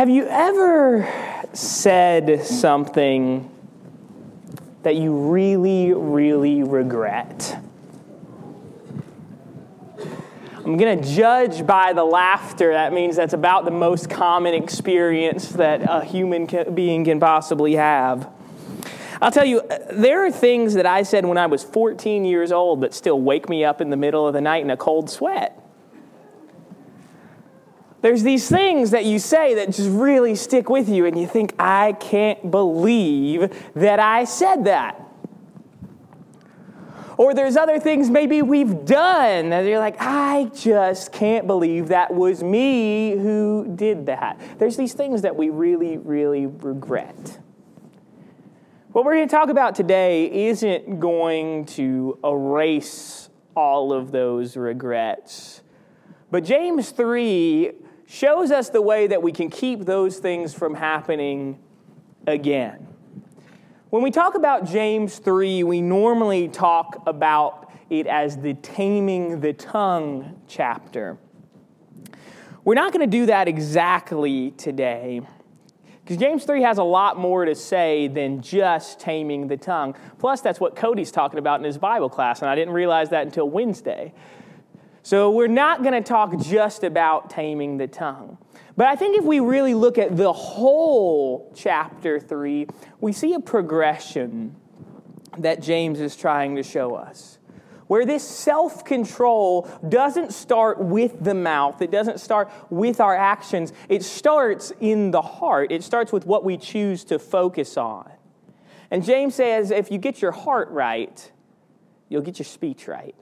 Have you ever said something that you really, really regret? I'm going to judge by the laughter. That means that's about the most common experience that a human being can possibly have. I'll tell you, uh, there are things that I said when I was 14 years old that still wake me up in the middle of the night in a cold sweat. There's these things that you say that just really stick with you, and you think, I can't believe that I said that. Or there's other things maybe we've done that you're like, I just can't believe that was me who did that. There's these things that we really, really regret. What we're going to talk about today isn't going to erase all of those regrets. But James 3 shows us the way that we can keep those things from happening again. When we talk about James 3, we normally talk about it as the taming the tongue chapter. We're not going to do that exactly today. Because James 3 has a lot more to say than just taming the tongue. Plus, that's what Cody's talking about in his Bible class, and I didn't realize that until Wednesday. So, we're not going to talk just about taming the tongue. But I think if we really look at the whole chapter 3, we see a progression that James is trying to show us. Where this self control doesn't start with the mouth, it doesn't start with our actions, it starts in the heart. It starts with what we choose to focus on. And James says if you get your heart right, you'll get your speech right.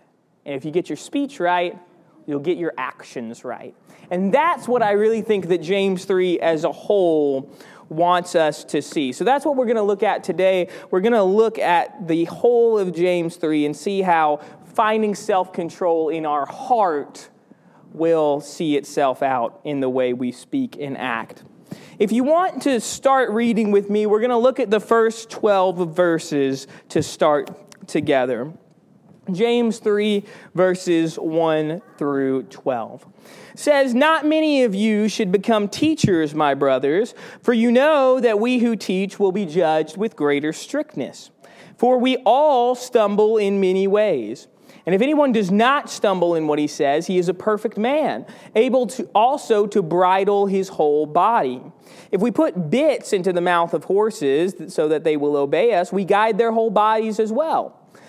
And if you get your speech right, you'll get your actions right. And that's what I really think that James 3 as a whole wants us to see. So that's what we're going to look at today. We're going to look at the whole of James 3 and see how finding self control in our heart will see itself out in the way we speak and act. If you want to start reading with me, we're going to look at the first 12 verses to start together. James 3, verses 1 through 12 says, Not many of you should become teachers, my brothers, for you know that we who teach will be judged with greater strictness. For we all stumble in many ways. And if anyone does not stumble in what he says, he is a perfect man, able to also to bridle his whole body. If we put bits into the mouth of horses so that they will obey us, we guide their whole bodies as well.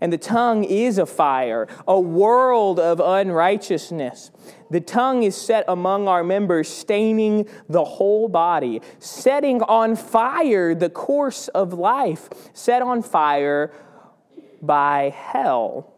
And the tongue is a fire, a world of unrighteousness. The tongue is set among our members, staining the whole body, setting on fire the course of life, set on fire by hell.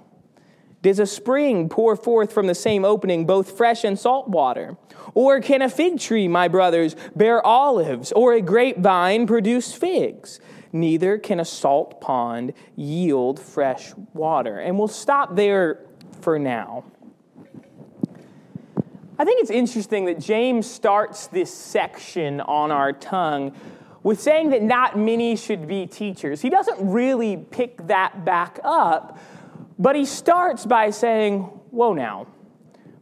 Does a spring pour forth from the same opening both fresh and salt water? Or can a fig tree, my brothers, bear olives, or a grapevine produce figs? Neither can a salt pond yield fresh water. And we'll stop there for now. I think it's interesting that James starts this section on our tongue with saying that not many should be teachers. He doesn't really pick that back up but he starts by saying, Whoa now.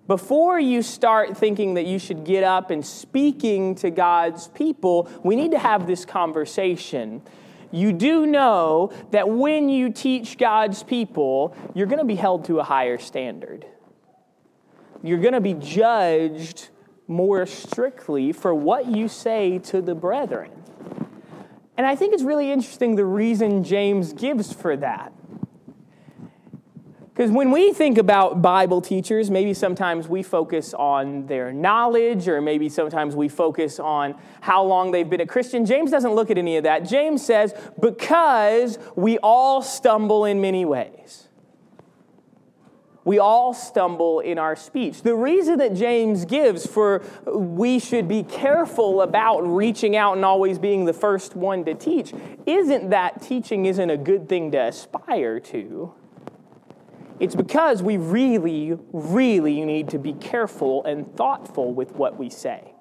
Before you start thinking that you should get up and speaking to God's people, we need to have this conversation. You do know that when you teach God's people, you're going to be held to a higher standard. You're going to be judged more strictly for what you say to the brethren. And I think it's really interesting the reason James gives for that. Because when we think about Bible teachers, maybe sometimes we focus on their knowledge, or maybe sometimes we focus on how long they've been a Christian. James doesn't look at any of that. James says, because we all stumble in many ways. We all stumble in our speech. The reason that James gives for we should be careful about reaching out and always being the first one to teach isn't that teaching isn't a good thing to aspire to. It's because we really, really need to be careful and thoughtful with what we say.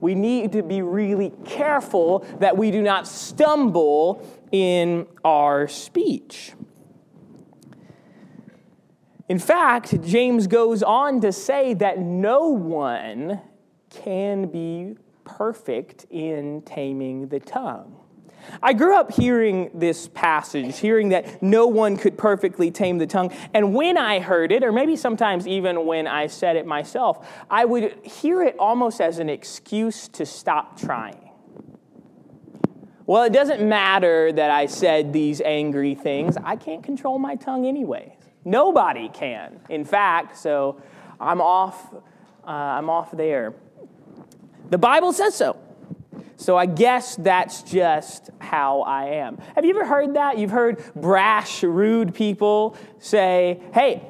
We need to be really careful that we do not stumble in our speech. In fact, James goes on to say that no one can be perfect in taming the tongue. I grew up hearing this passage, hearing that no one could perfectly tame the tongue. And when I heard it, or maybe sometimes even when I said it myself, I would hear it almost as an excuse to stop trying. Well, it doesn't matter that I said these angry things. I can't control my tongue anyway. Nobody can, in fact, so I'm off, uh, I'm off there. The Bible says so. So I guess that's just how I am. Have you ever heard that? You've heard brash, rude people say, hey,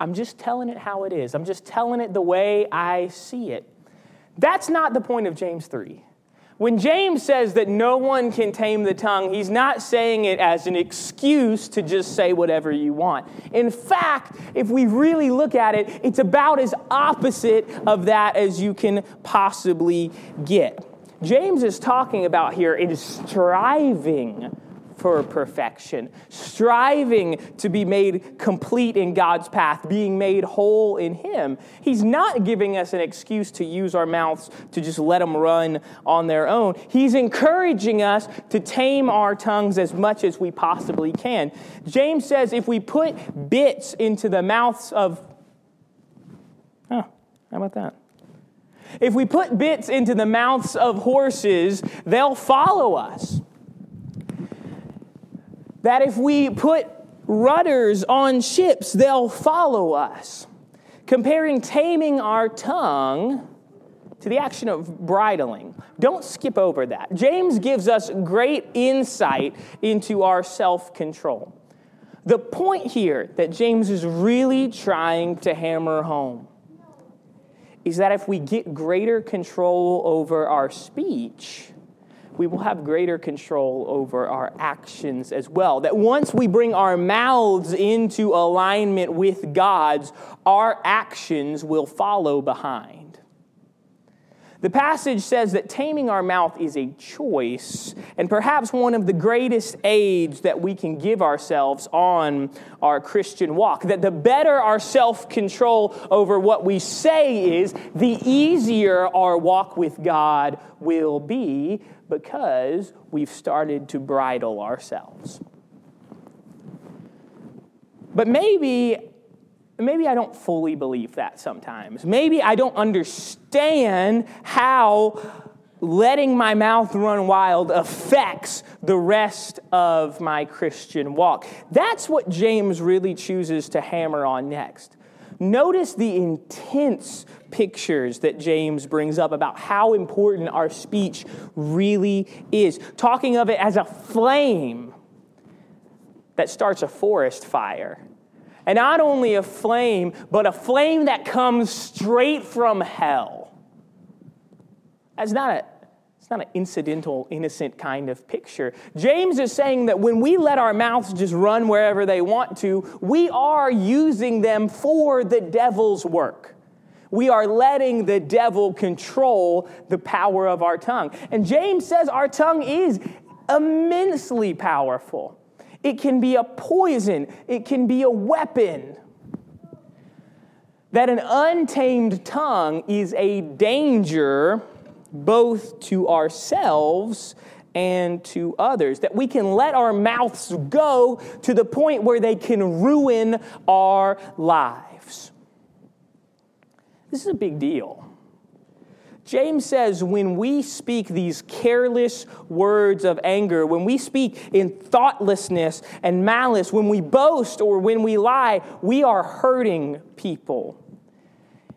I'm just telling it how it is. I'm just telling it the way I see it. That's not the point of James 3. When James says that no one can tame the tongue, he's not saying it as an excuse to just say whatever you want. In fact, if we really look at it, it's about as opposite of that as you can possibly get. James is talking about here is striving for perfection, striving to be made complete in God's path, being made whole in Him. He's not giving us an excuse to use our mouths to just let them run on their own. He's encouraging us to tame our tongues as much as we possibly can. James says if we put bits into the mouths of, oh, how about that? If we put bits into the mouths of horses, they'll follow us. That if we put rudders on ships, they'll follow us. Comparing taming our tongue to the action of bridling. Don't skip over that. James gives us great insight into our self control. The point here that James is really trying to hammer home is that if we get greater control over our speech, we will have greater control over our actions as well. That once we bring our mouths into alignment with God's, our actions will follow behind. The passage says that taming our mouth is a choice, and perhaps one of the greatest aids that we can give ourselves on our Christian walk. That the better our self control over what we say is, the easier our walk with God will be because we've started to bridle ourselves. But maybe maybe I don't fully believe that sometimes. Maybe I don't understand how letting my mouth run wild affects the rest of my Christian walk. That's what James really chooses to hammer on next. Notice the intense pictures that James brings up about how important our speech really is, talking of it as a flame that starts a forest fire and not only a flame, but a flame that comes straight from hell. That's not a it's not an incidental, innocent kind of picture. James is saying that when we let our mouths just run wherever they want to, we are using them for the devil's work. We are letting the devil control the power of our tongue. And James says our tongue is immensely powerful. It can be a poison, it can be a weapon. That an untamed tongue is a danger both to ourselves and to others. That we can let our mouths go to the point where they can ruin our lives. This is a big deal. James says when we speak these careless words of anger, when we speak in thoughtlessness and malice, when we boast or when we lie, we are hurting people.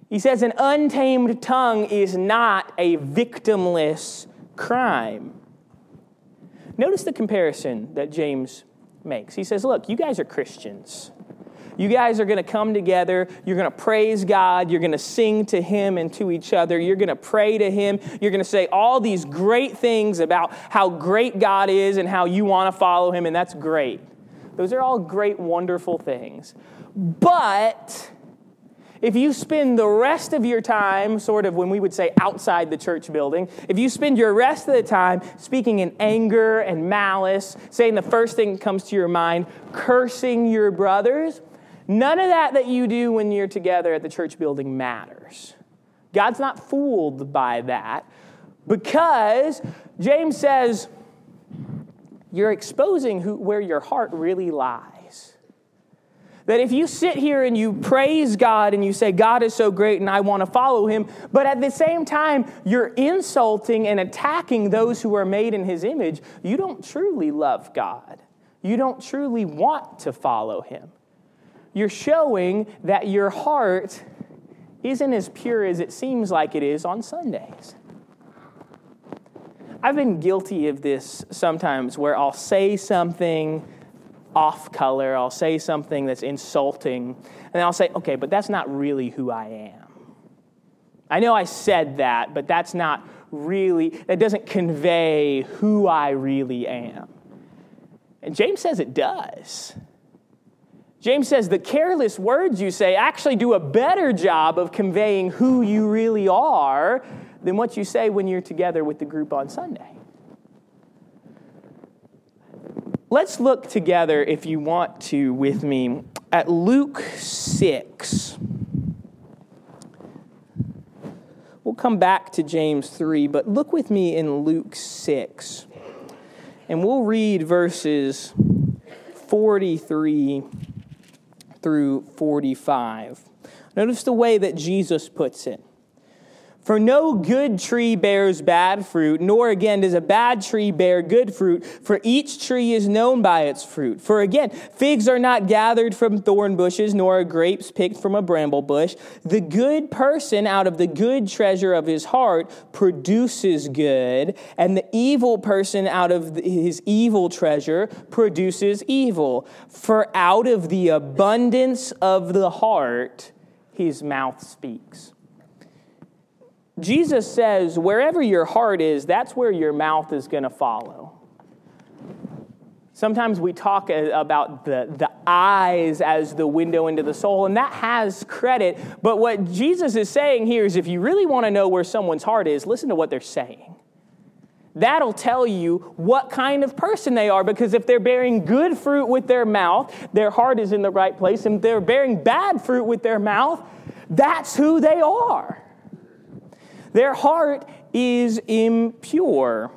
He says an untamed tongue is not a victimless crime. Notice the comparison that James makes. He says, Look, you guys are Christians. You guys are going to come together. You're going to praise God. You're going to sing to Him and to each other. You're going to pray to Him. You're going to say all these great things about how great God is and how you want to follow Him, and that's great. Those are all great, wonderful things. But if you spend the rest of your time, sort of when we would say outside the church building, if you spend your rest of the time speaking in anger and malice, saying the first thing that comes to your mind, cursing your brothers, None of that that you do when you're together at the church building matters. God's not fooled by that because James says you're exposing who, where your heart really lies. That if you sit here and you praise God and you say, God is so great and I want to follow him, but at the same time you're insulting and attacking those who are made in his image, you don't truly love God. You don't truly want to follow him you're showing that your heart isn't as pure as it seems like it is on Sundays. I've been guilty of this sometimes where I'll say something off color, I'll say something that's insulting, and I'll say, okay, but that's not really who I am. I know I said that, but that's not really, that doesn't convey who I really am. And James says it does. James says the careless words you say actually do a better job of conveying who you really are than what you say when you're together with the group on Sunday. Let's look together, if you want to, with me at Luke 6. We'll come back to James 3, but look with me in Luke 6. And we'll read verses 43 through 45. Notice the way that Jesus puts it. For no good tree bears bad fruit, nor again does a bad tree bear good fruit, for each tree is known by its fruit. For again, figs are not gathered from thorn bushes, nor are grapes picked from a bramble bush. The good person out of the good treasure of his heart produces good, and the evil person out of his evil treasure produces evil. For out of the abundance of the heart, his mouth speaks. Jesus says, wherever your heart is, that's where your mouth is going to follow. Sometimes we talk about the, the eyes as the window into the soul, and that has credit. But what Jesus is saying here is if you really want to know where someone's heart is, listen to what they're saying. That'll tell you what kind of person they are because if they're bearing good fruit with their mouth, their heart is in the right place. And if they're bearing bad fruit with their mouth, that's who they are. Their heart is impure.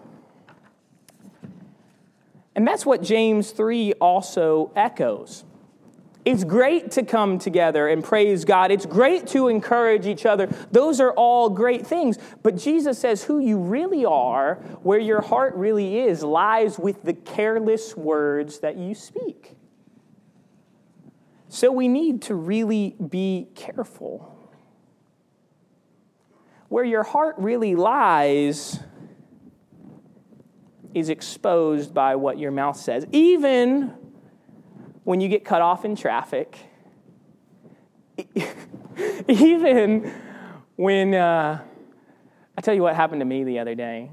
And that's what James 3 also echoes. It's great to come together and praise God. It's great to encourage each other. Those are all great things. But Jesus says who you really are, where your heart really is, lies with the careless words that you speak. So we need to really be careful where your heart really lies is exposed by what your mouth says. Even when you get cut off in traffic, even when, uh, I tell you what happened to me the other day.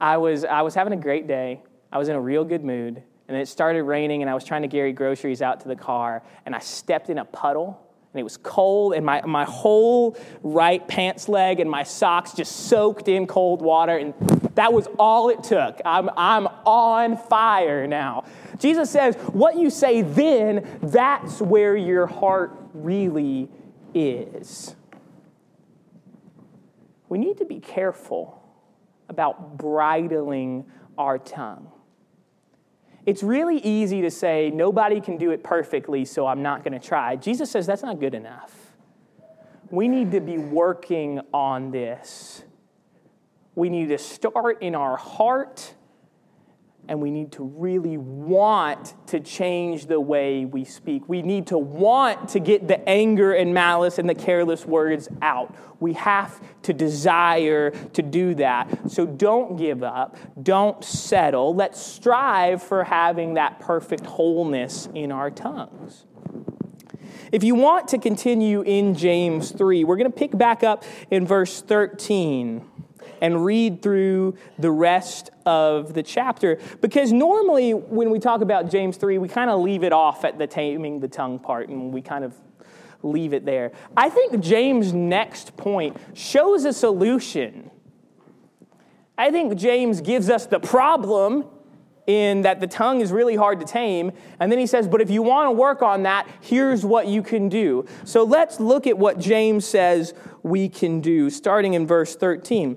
I was, I was having a great day. I was in a real good mood. And it started raining, and I was trying to carry groceries out to the car, and I stepped in a puddle and it was cold, and my, my whole right pants leg and my socks just soaked in cold water, and that was all it took. I'm, I'm on fire now. Jesus says, What you say then, that's where your heart really is. We need to be careful about bridling our tongue. It's really easy to say, nobody can do it perfectly, so I'm not going to try. Jesus says that's not good enough. We need to be working on this. We need to start in our heart and we need to really want to change the way we speak. We need to want to get the anger and malice and the careless words out. We have to desire to do that. So don't give up, don't settle. Let's strive for having that perfect wholeness in our tongues. If you want to continue in James 3, we're going to pick back up in verse 13 and read through the rest of the chapter. Because normally, when we talk about James 3, we kind of leave it off at the taming the tongue part and we kind of leave it there. I think James' next point shows a solution. I think James gives us the problem in that the tongue is really hard to tame. And then he says, But if you want to work on that, here's what you can do. So let's look at what James says we can do, starting in verse 13.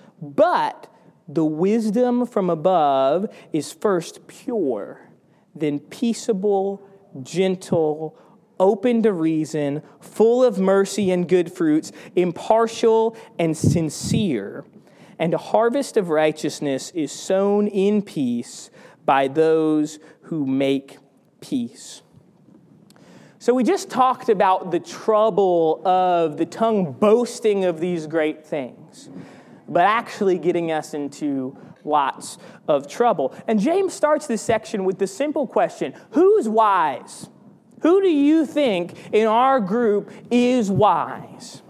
But the wisdom from above is first pure, then peaceable, gentle, open to reason, full of mercy and good fruits, impartial and sincere. And a harvest of righteousness is sown in peace by those who make peace. So, we just talked about the trouble of the tongue boasting of these great things, but actually getting us into lots of trouble. And James starts this section with the simple question Who's wise? Who do you think in our group is wise?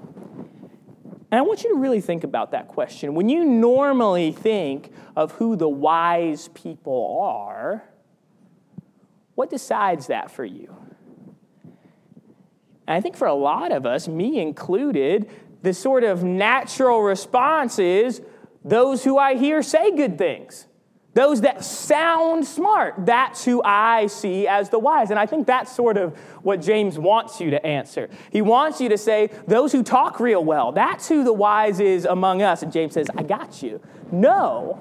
And I want you to really think about that question. When you normally think of who the wise people are, what decides that for you? And I think for a lot of us, me included, the sort of natural response is those who I hear say good things. Those that sound smart, that's who I see as the wise. And I think that's sort of what James wants you to answer. He wants you to say, those who talk real well, that's who the wise is among us. And James says, I got you. No.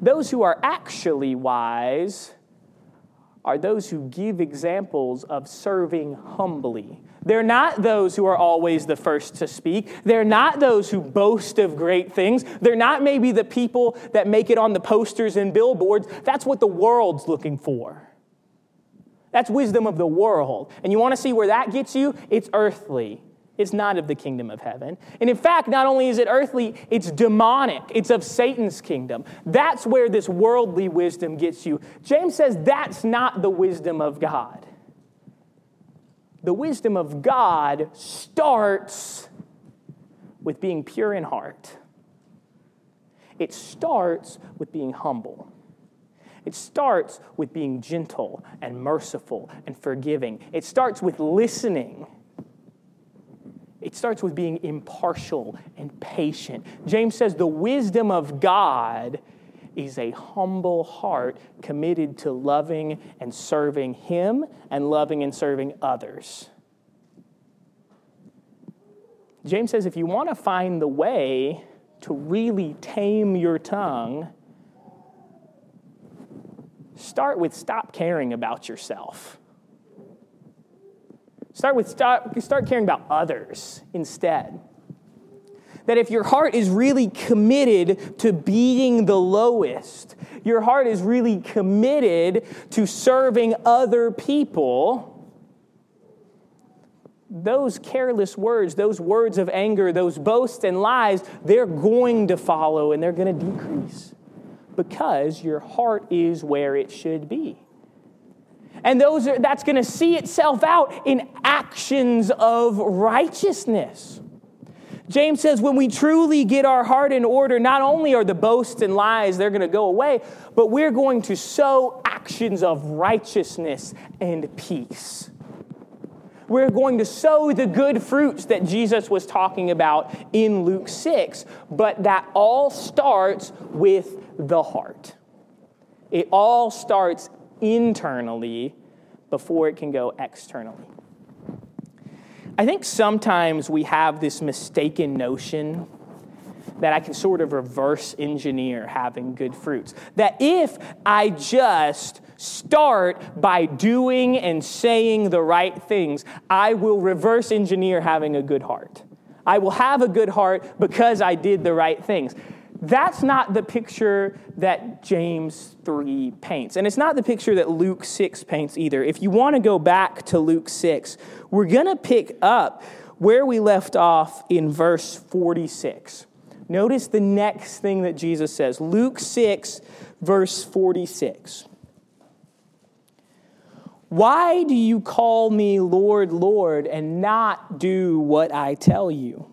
Those who are actually wise are those who give examples of serving humbly. They're not those who are always the first to speak. They're not those who boast of great things. They're not maybe the people that make it on the posters and billboards. That's what the world's looking for. That's wisdom of the world. And you want to see where that gets you? It's earthly. It's not of the kingdom of heaven. And in fact, not only is it earthly, it's demonic. It's of Satan's kingdom. That's where this worldly wisdom gets you. James says that's not the wisdom of God. The wisdom of God starts with being pure in heart, it starts with being humble. It starts with being gentle and merciful and forgiving. It starts with listening it starts with being impartial and patient. James says the wisdom of God is a humble heart committed to loving and serving Him and loving and serving others. James says if you want to find the way to really tame your tongue, start with stop caring about yourself. Start with start, start caring about others instead. That if your heart is really committed to being the lowest, your heart is really committed to serving other people, those careless words, those words of anger, those boasts and lies, they're going to follow and they're going to decrease because your heart is where it should be. And those are, that's going to see itself out in actions of righteousness. James says when we truly get our heart in order, not only are the boasts and lies they're going to go away, but we're going to sow actions of righteousness and peace. We're going to sow the good fruits that Jesus was talking about in Luke 6, but that all starts with the heart. It all starts internally before it can go externally. I think sometimes we have this mistaken notion that I can sort of reverse engineer having good fruits. That if I just start by doing and saying the right things, I will reverse engineer having a good heart. I will have a good heart because I did the right things. That's not the picture that James 3 paints. And it's not the picture that Luke 6 paints either. If you want to go back to Luke 6, we're going to pick up where we left off in verse 46. Notice the next thing that Jesus says Luke 6, verse 46. Why do you call me Lord, Lord, and not do what I tell you?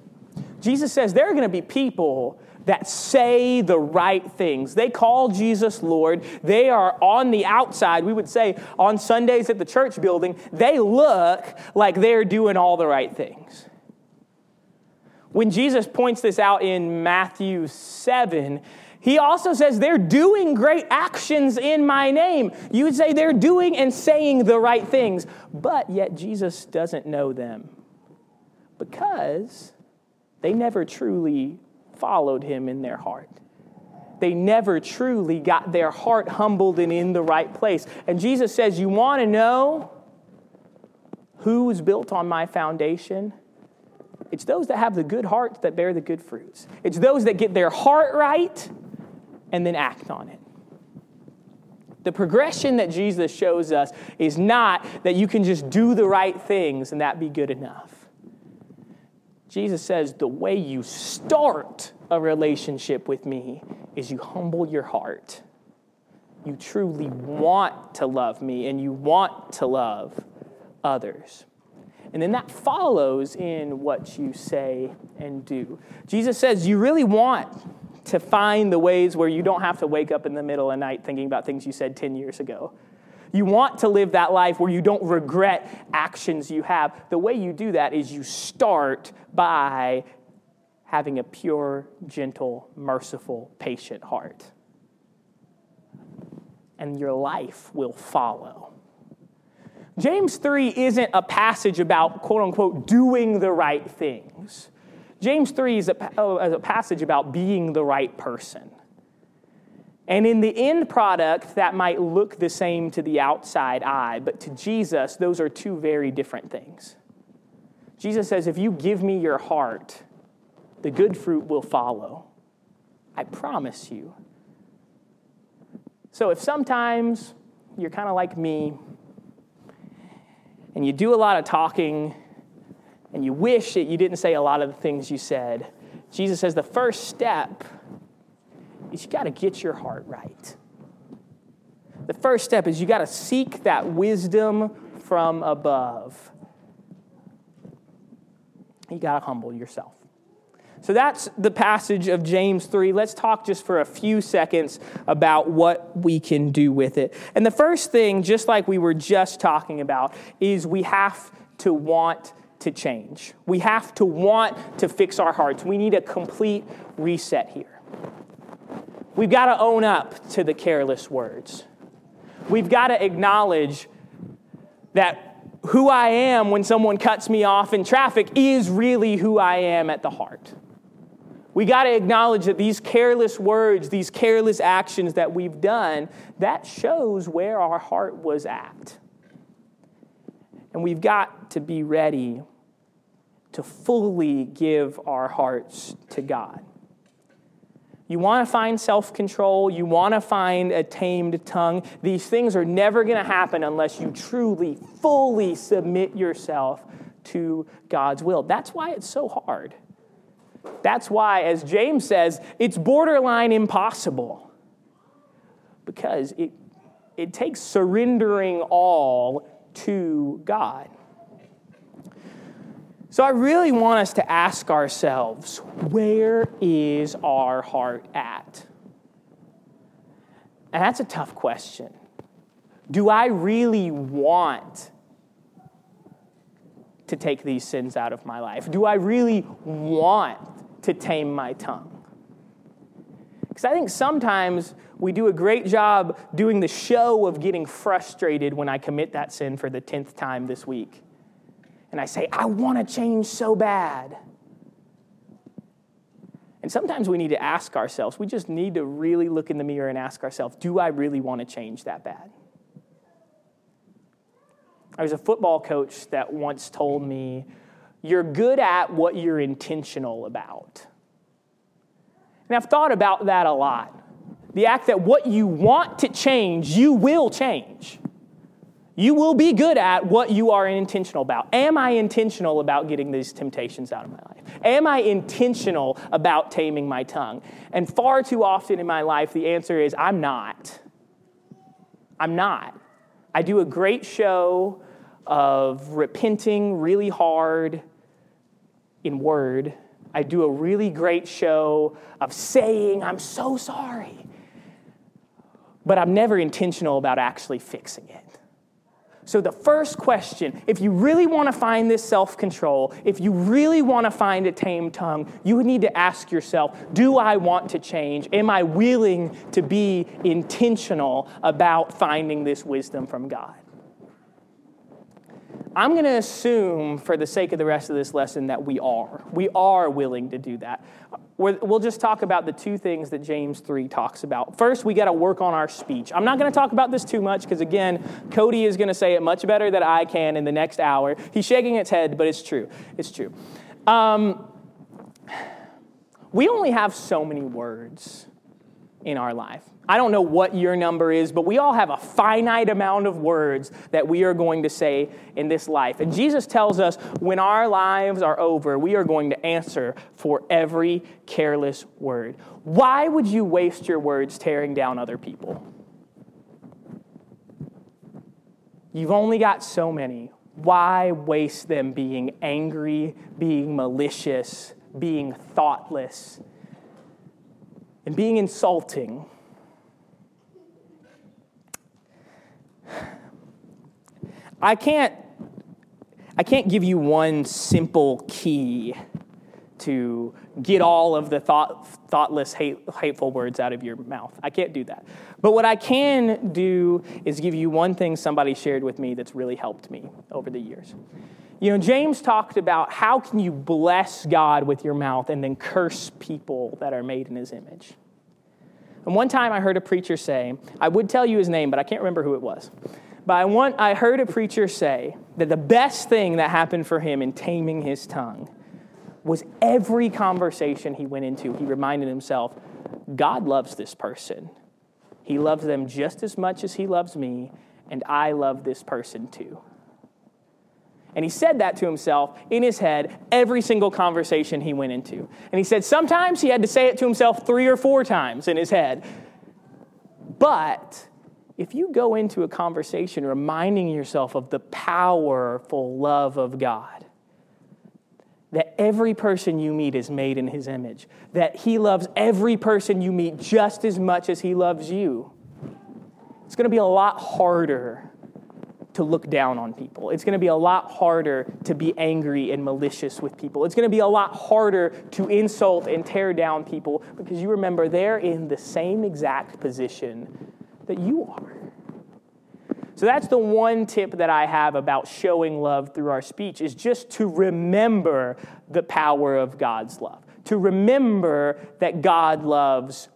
Jesus says there are going to be people that say the right things. They call Jesus Lord. They are on the outside, we would say on Sundays at the church building, they look like they're doing all the right things. When Jesus points this out in Matthew 7, he also says they're doing great actions in my name. You would say they're doing and saying the right things, but yet Jesus doesn't know them because they never truly followed him in their heart. They never truly got their heart humbled and in the right place. And Jesus says, You want to know who is built on my foundation? It's those that have the good hearts that bear the good fruits. It's those that get their heart right and then act on it. The progression that Jesus shows us is not that you can just do the right things and that be good enough. Jesus says the way you start a relationship with me is you humble your heart. You truly want to love me and you want to love others. And then that follows in what you say and do. Jesus says you really want to find the ways where you don't have to wake up in the middle of the night thinking about things you said 10 years ago. You want to live that life where you don't regret actions you have. The way you do that is you start by having a pure, gentle, merciful, patient heart. And your life will follow. James 3 isn't a passage about, quote unquote, doing the right things. James 3 is a, oh, a passage about being the right person. And in the end product, that might look the same to the outside eye, but to Jesus, those are two very different things. Jesus says, If you give me your heart, the good fruit will follow. I promise you. So if sometimes you're kind of like me, and you do a lot of talking and you wish that you didn't say a lot of the things you said, Jesus says the first step is you got to get your heart right. The first step is you got to seek that wisdom from above. You got to humble yourself. So that's the passage of James 3. Let's talk just for a few seconds about what we can do with it. And the first thing, just like we were just talking about, is we have to want to change. We have to want to fix our hearts. We need a complete reset here. We've got to own up to the careless words. We've got to acknowledge that who I am when someone cuts me off in traffic is really who I am at the heart. We got to acknowledge that these careless words, these careless actions that we've done, that shows where our heart was at. And we've got to be ready to fully give our hearts to God. You want to find self control. You want to find a tamed tongue. These things are never going to happen unless you truly, fully submit yourself to God's will. That's why it's so hard. That's why, as James says, it's borderline impossible. Because it, it takes surrendering all to God. So I really want us to ask ourselves where is our heart at? And that's a tough question. Do I really want to take these sins out of my life? Do I really want to tame my tongue? Because I think sometimes we do a great job doing the show of getting frustrated when I commit that sin for the 10th time this week and I say, I want to change so bad. And sometimes we need to ask ourselves, we just need to really look in the mirror and ask ourselves, do I really want to change that bad? I was a football coach that once told me, You're good at what you're intentional about. And I've thought about that a lot. The act that what you want to change, you will change. You will be good at what you are intentional about. Am I intentional about getting these temptations out of my life? Am I intentional about taming my tongue? And far too often in my life, the answer is I'm not. I'm not. I do a great show of repenting really hard in word. I do a really great show of saying, I'm so sorry. But I'm never intentional about actually fixing it. So, the first question if you really want to find this self control, if you really want to find a tame tongue, you need to ask yourself Do I want to change? Am I willing to be intentional about finding this wisdom from God? I'm going to assume, for the sake of the rest of this lesson, that we are. We are willing to do that. We'll just talk about the two things that James 3 talks about. First, we got to work on our speech. I'm not going to talk about this too much because, again, Cody is going to say it much better than I can in the next hour. He's shaking his head, but it's true. It's true. Um, we only have so many words in our life. I don't know what your number is, but we all have a finite amount of words that we are going to say in this life. And Jesus tells us when our lives are over, we are going to answer for every careless word. Why would you waste your words tearing down other people? You've only got so many. Why waste them being angry, being malicious, being thoughtless, and being insulting? I can't, I can't give you one simple key to get all of the thought, thoughtless, hate, hateful words out of your mouth. I can't do that. But what I can do is give you one thing somebody shared with me that's really helped me over the years. You know, James talked about how can you bless God with your mouth and then curse people that are made in his image. And one time I heard a preacher say, I would tell you his name, but I can't remember who it was. But I, want, I heard a preacher say that the best thing that happened for him in taming his tongue was every conversation he went into, he reminded himself, God loves this person. He loves them just as much as he loves me, and I love this person too. And he said that to himself in his head every single conversation he went into. And he said sometimes he had to say it to himself three or four times in his head. But if you go into a conversation reminding yourself of the powerful love of God, that every person you meet is made in his image, that he loves every person you meet just as much as he loves you, it's going to be a lot harder to look down on people. It's going to be a lot harder to be angry and malicious with people. It's going to be a lot harder to insult and tear down people because you remember they're in the same exact position that you are. So that's the one tip that I have about showing love through our speech is just to remember the power of God's love. To remember that God loves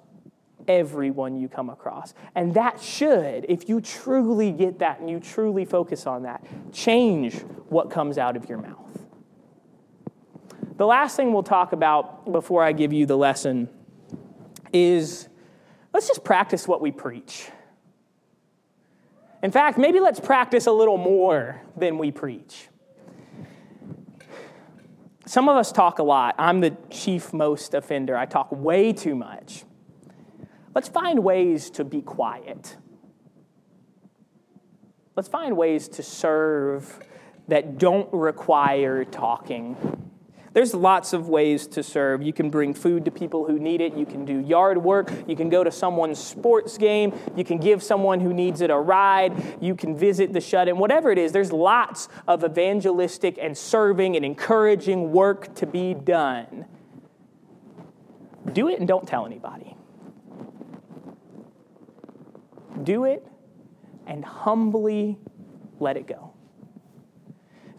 everyone you come across. And that should, if you truly get that and you truly focus on that, change what comes out of your mouth. The last thing we'll talk about before I give you the lesson is let's just practice what we preach. In fact, maybe let's practice a little more than we preach. Some of us talk a lot. I'm the chief most offender. I talk way too much. Let's find ways to be quiet. Let's find ways to serve that don't require talking. There's lots of ways to serve. You can bring food to people who need it. You can do yard work. You can go to someone's sports game. You can give someone who needs it a ride. You can visit the shut in. Whatever it is, there's lots of evangelistic and serving and encouraging work to be done. Do it and don't tell anybody. Do it and humbly let it go.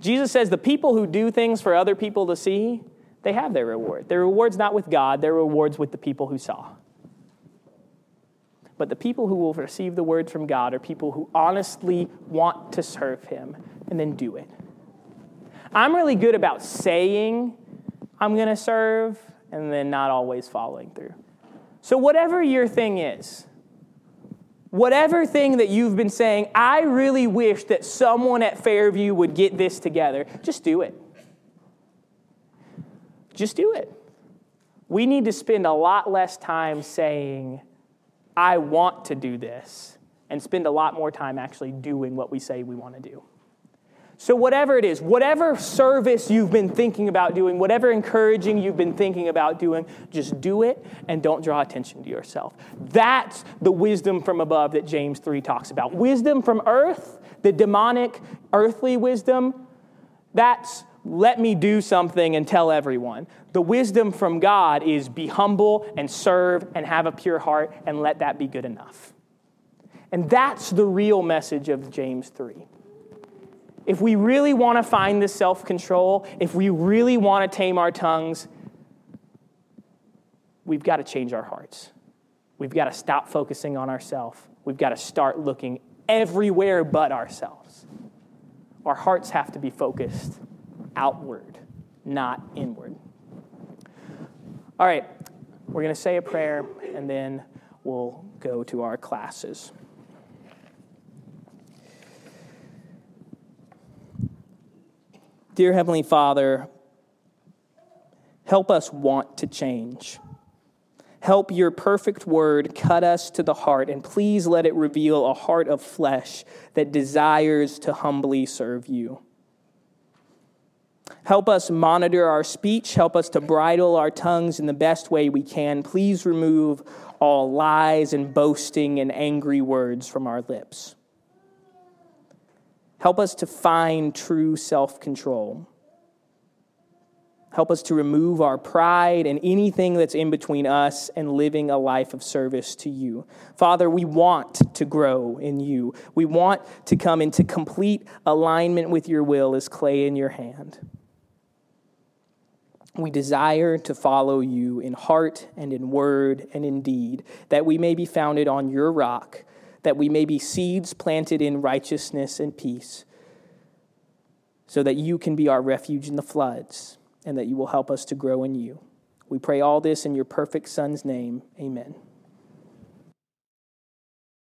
Jesus says the people who do things for other people to see, they have their reward. Their reward's not with God, their reward's with the people who saw. But the people who will receive the word from God are people who honestly want to serve Him and then do it. I'm really good about saying I'm going to serve and then not always following through. So, whatever your thing is, whatever thing that you've been saying, I really wish that someone at Fairview would get this together, just do it. Just do it. We need to spend a lot less time saying, I want to do this, and spend a lot more time actually doing what we say we want to do. So, whatever it is, whatever service you've been thinking about doing, whatever encouraging you've been thinking about doing, just do it and don't draw attention to yourself. That's the wisdom from above that James 3 talks about. Wisdom from earth, the demonic earthly wisdom, that's let me do something and tell everyone. The wisdom from God is be humble and serve and have a pure heart and let that be good enough. And that's the real message of James 3 if we really want to find this self control, if we really want to tame our tongues, we've got to change our hearts. We've got to stop focusing on ourselves. We've got to start looking everywhere but ourselves. Our hearts have to be focused outward, not inward. All right, we're going to say a prayer and then we'll go to our classes. Dear Heavenly Father, help us want to change. Help your perfect word cut us to the heart, and please let it reveal a heart of flesh that desires to humbly serve you. Help us monitor our speech. Help us to bridle our tongues in the best way we can. Please remove all lies and boasting and angry words from our lips. Help us to find true self control. Help us to remove our pride and anything that's in between us and living a life of service to you. Father, we want to grow in you. We want to come into complete alignment with your will as clay in your hand. We desire to follow you in heart and in word and in deed, that we may be founded on your rock that we may be seeds planted in righteousness and peace, so that you can be our refuge in the floods, and that you will help us to grow in you. We pray all this in your perfect Son's name. Amen.